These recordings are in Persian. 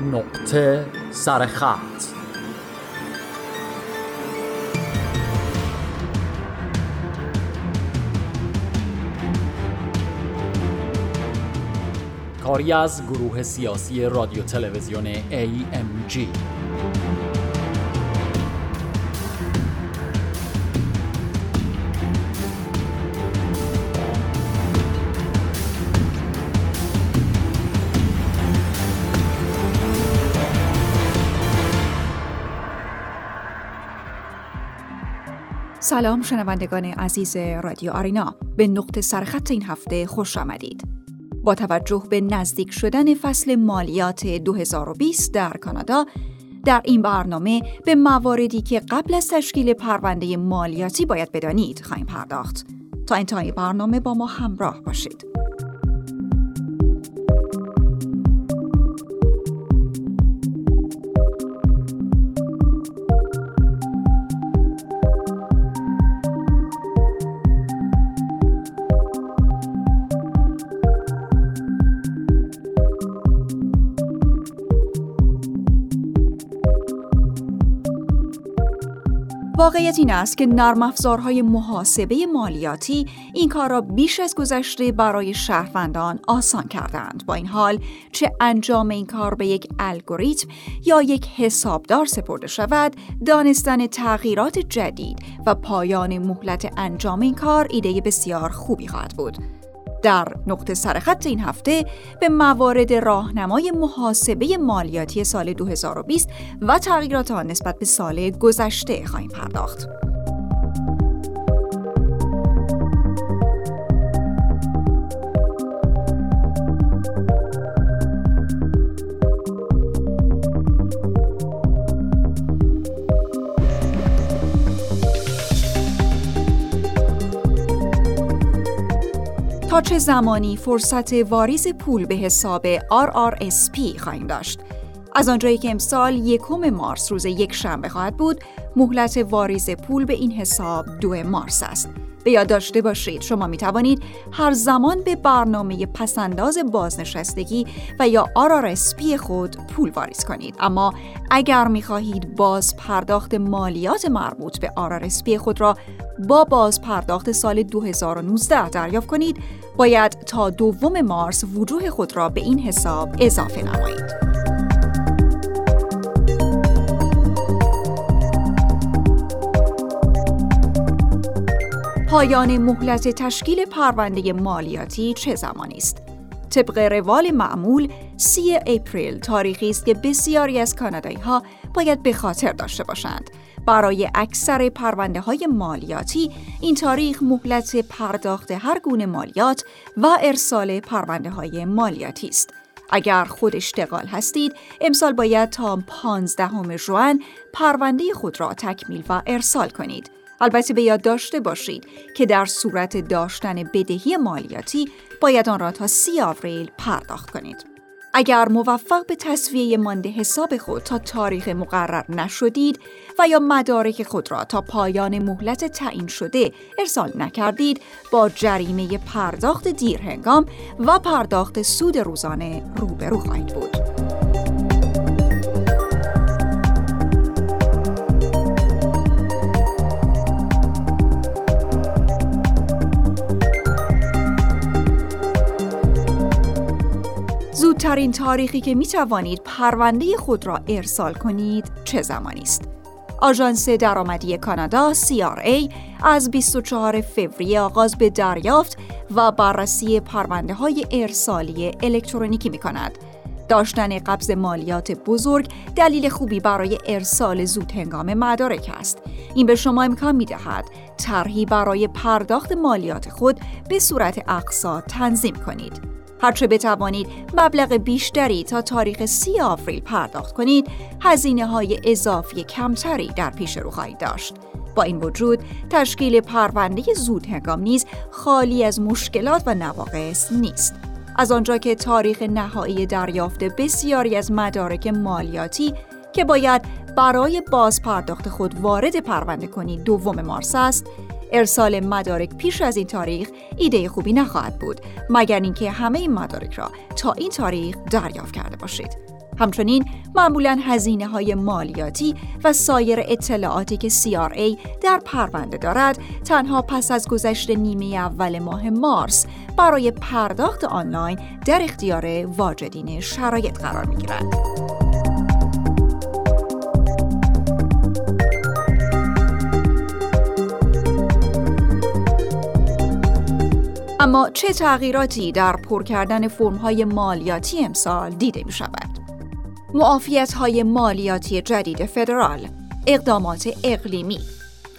نقطه سرخط کاری از گروه سیاسی رادیو تلویزیون AMG سلام شنوندگان عزیز رادیو آرینا. به نقطه سرخط این هفته خوش آمدید. با توجه به نزدیک شدن فصل مالیات 2020 در کانادا در این برنامه به مواردی که قبل از تشکیل پرونده مالیاتی باید بدانید خواهیم پرداخت. تا انتهای برنامه با ما همراه باشید. واقعیت این است که نرم افزارهای محاسبه مالیاتی این کار را بیش از گذشته برای شهروندان آسان کردند. با این حال چه انجام این کار به یک الگوریتم یا یک حسابدار سپرده شود، دانستن تغییرات جدید و پایان مهلت انجام این کار ایده بسیار خوبی خواهد بود. در نقطه سرخط این هفته به موارد راهنمای محاسبه مالیاتی سال 2020 و تغییرات آن نسبت به سال گذشته خواهیم پرداخت. تا چه زمانی فرصت واریز پول به حساب RRSP خواهیم داشت. از آنجایی که امسال یکم مارس روز یک شنبه خواهد بود، مهلت واریز پول به این حساب دو مارس است. به یاد داشته باشید شما می توانید هر زمان به برنامه پسنداز بازنشستگی و یا RRSP خود پول واریز کنید اما اگر می خواهید باز پرداخت مالیات مربوط به RRSP خود را با باز پرداخت سال 2019 دریافت کنید باید تا دوم مارس وجوه خود را به این حساب اضافه نمایید. پایان مهلت تشکیل پرونده مالیاتی چه زمانی است؟ طبق روال معمول سی اپریل تاریخی است که بسیاری از کانادایی ها باید به خاطر داشته باشند. برای اکثر پرونده های مالیاتی این تاریخ مهلت پرداخت هر گونه مالیات و ارسال پرونده های مالیاتی است. اگر خود اشتغال هستید، امسال باید تا 15 ژوئن پرونده خود را تکمیل و ارسال کنید. البته به یاد داشته باشید که در صورت داشتن بدهی مالیاتی باید آن را تا سی آوریل پرداخت کنید. اگر موفق به تصویه مانده حساب خود تا تاریخ مقرر نشدید و یا مدارک خود را تا پایان مهلت تعیین شده ارسال نکردید با جریمه پرداخت دیرهنگام و پرداخت سود روزانه روبرو خواهید بود. زودترین تاریخی که می توانید پرونده خود را ارسال کنید چه زمانی است؟ آژانس درآمدی کانادا CRA از 24 فوریه آغاز به دریافت و بررسی پرونده های ارسالی الکترونیکی می کند. داشتن قبض مالیات بزرگ دلیل خوبی برای ارسال زود هنگام مدارک است. این به شما امکان می دهد طرحی برای پرداخت مالیات خود به صورت اقساط تنظیم کنید. هرچه بتوانید مبلغ بیشتری تا تاریخ سی آوریل پرداخت کنید هزینه های اضافی کمتری در پیش رو خواهید داشت. با این وجود تشکیل پرونده زود هنگام نیز خالی از مشکلات و نواقص نیست. از آنجا که تاریخ نهایی دریافت بسیاری از مدارک مالیاتی که باید برای باز پرداخت خود وارد پرونده کنید دوم مارس است ارسال مدارک پیش از این تاریخ ایده خوبی نخواهد بود مگر اینکه همه این مدارک را تا این تاریخ دریافت کرده باشید همچنین معمولا هزینه های مالیاتی و سایر اطلاعاتی که CRA در پرونده دارد تنها پس از گذشت نیمه اول ماه مارس برای پرداخت آنلاین در اختیار واجدین شرایط قرار می گیرد. اما چه تغییراتی در پر کردن فرم‌های مالیاتی امسال دیده می شود؟ مالیاتی جدید فدرال، اقدامات اقلیمی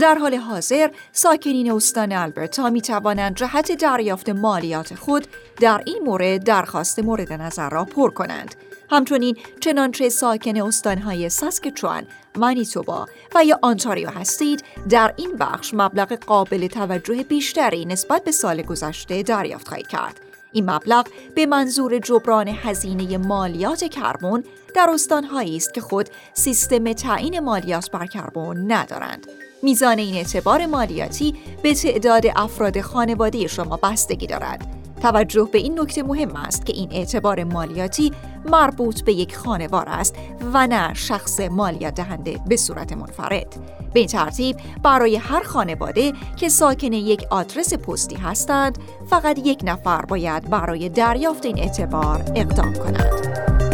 در حال حاضر ساکنین استان البرتا می توانند جهت دریافت مالیات خود در این مورد درخواست مورد نظر را پر کنند همچنین چنانچه ساکن استانهای ساسکچوان، مانیتوبا و یا آنتاریو هستید در این بخش مبلغ قابل توجه بیشتری نسبت به سال گذشته دریافت خواهید کرد. این مبلغ به منظور جبران هزینه مالیات کربن در استانهایی است که خود سیستم تعیین مالیات بر کربن ندارند. میزان این اعتبار مالیاتی به تعداد افراد خانواده شما بستگی دارد. توجه به این نکته مهم است که این اعتبار مالیاتی مربوط به یک خانوار است و نه شخص مالیات دهنده به صورت منفرد. به این ترتیب برای هر خانواده که ساکن یک آدرس پستی هستند فقط یک نفر باید برای دریافت این اعتبار اقدام کند.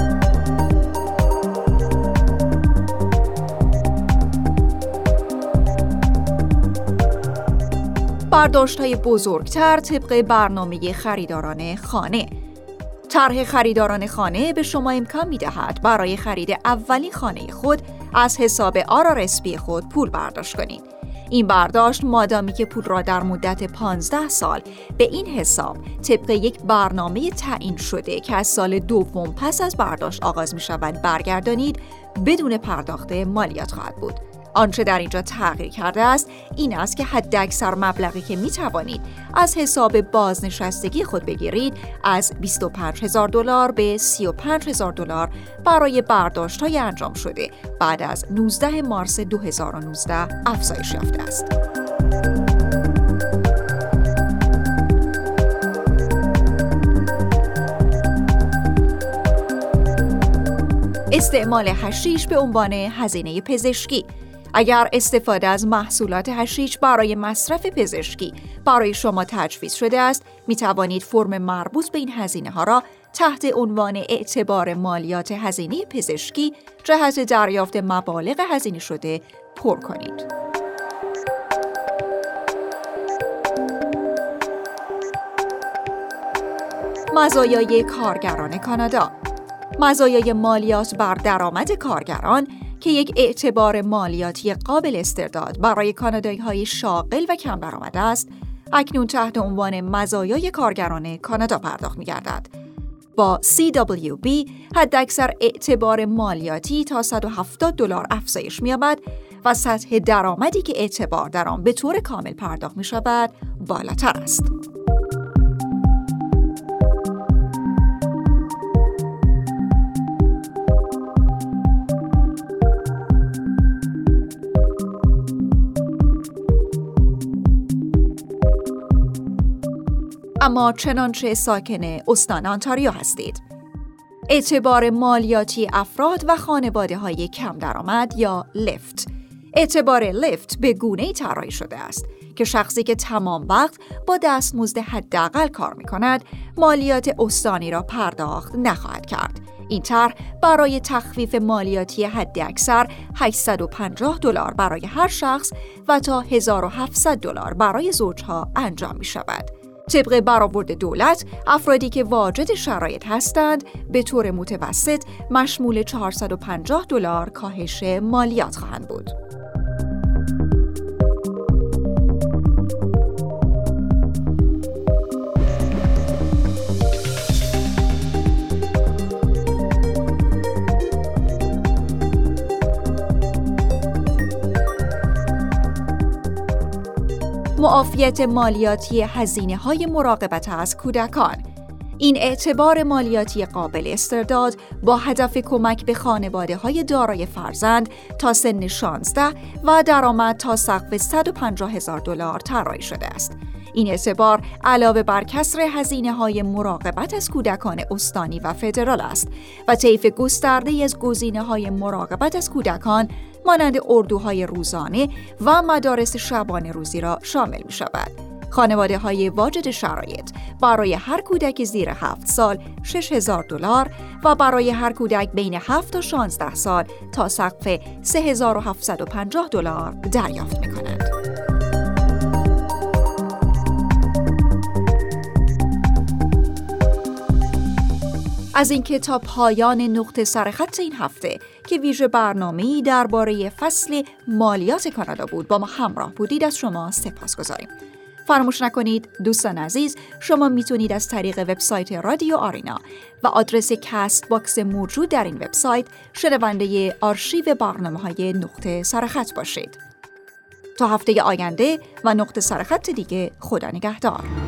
برداشت های بزرگتر طبق برنامه خریداران خانه طرح خریداران خانه به شما امکان می دهد برای خرید اولین خانه خود از حساب آرارسپی خود پول برداشت کنید. این برداشت مادامی که پول را در مدت 15 سال به این حساب طبق یک برنامه تعیین شده که از سال دوم پس از برداشت آغاز می شود برگردانید بدون پرداخت مالیات خواهد بود. آنچه در اینجا تغییر کرده است این است که حد اکثر مبلغی که می توانید از حساب بازنشستگی خود بگیرید از 25 هزار دلار به 35 هزار دلار برای برداشت های انجام شده بعد از 19 مارس 2019 افزایش یافته است. استعمال هشیش به عنوان هزینه پزشکی اگر استفاده از محصولات هشیش برای مصرف پزشکی برای شما تجویز شده است می توانید فرم مربوط به این هزینه ها را تحت عنوان اعتبار مالیات هزینه پزشکی جهت دریافت مبالغ هزینه شده پر کنید. مزایای کارگران کانادا مزایای مالیات بر درآمد کارگران که یک اعتبار مالیاتی قابل استرداد برای کانادایی های شاغل و کم درآمد است اکنون تحت عنوان مزایای کارگران کانادا پرداخت می گردد. با CWB حداکثر اعتبار مالیاتی تا 170 دلار افزایش می‌یابد و سطح درآمدی که اعتبار در آن به طور کامل پرداخت می شود بالاتر است. اما چنانچه ساکن استان آنتاریو هستید. اعتبار مالیاتی افراد و خانواده های کم درآمد یا لفت اعتبار لفت به گونه طراحی شده است که شخصی که تمام وقت با دستمزد حداقل کار می کند مالیات استانی را پرداخت نخواهد کرد این طرح برای تخفیف مالیاتی حد اکثر 850 دلار برای هر شخص و تا 1700 دلار برای زوجها انجام می شود. طبق برآورد دولت افرادی که واجد شرایط هستند به طور متوسط مشمول 450 دلار کاهش مالیات خواهند بود. معافیت مالیاتی هزینه های مراقبت از کودکان این اعتبار مالیاتی قابل استرداد با هدف کمک به خانواده های دارای فرزند تا سن 16 و درآمد تا سقف 150 هزار دلار طراحی شده است. این اعتبار علاوه بر کسر هزینه های مراقبت از کودکان استانی و فدرال است و طیف گسترده از گزینه های مراقبت از کودکان مانند اردوهای روزانه و مدارس شبانه روزی را شامل می شود. خانواده های واجد شرایط برای هر کودک زیر 7 سال 6000 دلار و برای هر کودک بین 7 تا 16 سال تا سقف 3750 دلار دریافت می کنند. از اینکه تا پایان نقطه سرخط این هفته که ویژه برنامه‌ای درباره فصل مالیات کانادا بود. با ما همراه بودید از شما سپاس گذاریم. فراموش نکنید دوستان عزیز شما می‌تونید از طریق وبسایت رادیو آرینا و آدرس کست باکس موجود در این وبسایت شنونده آرشیو برنامه های نقطه سرخط باشید. تا هفته آینده و نقطه سرخط دیگه خدا نگهدار.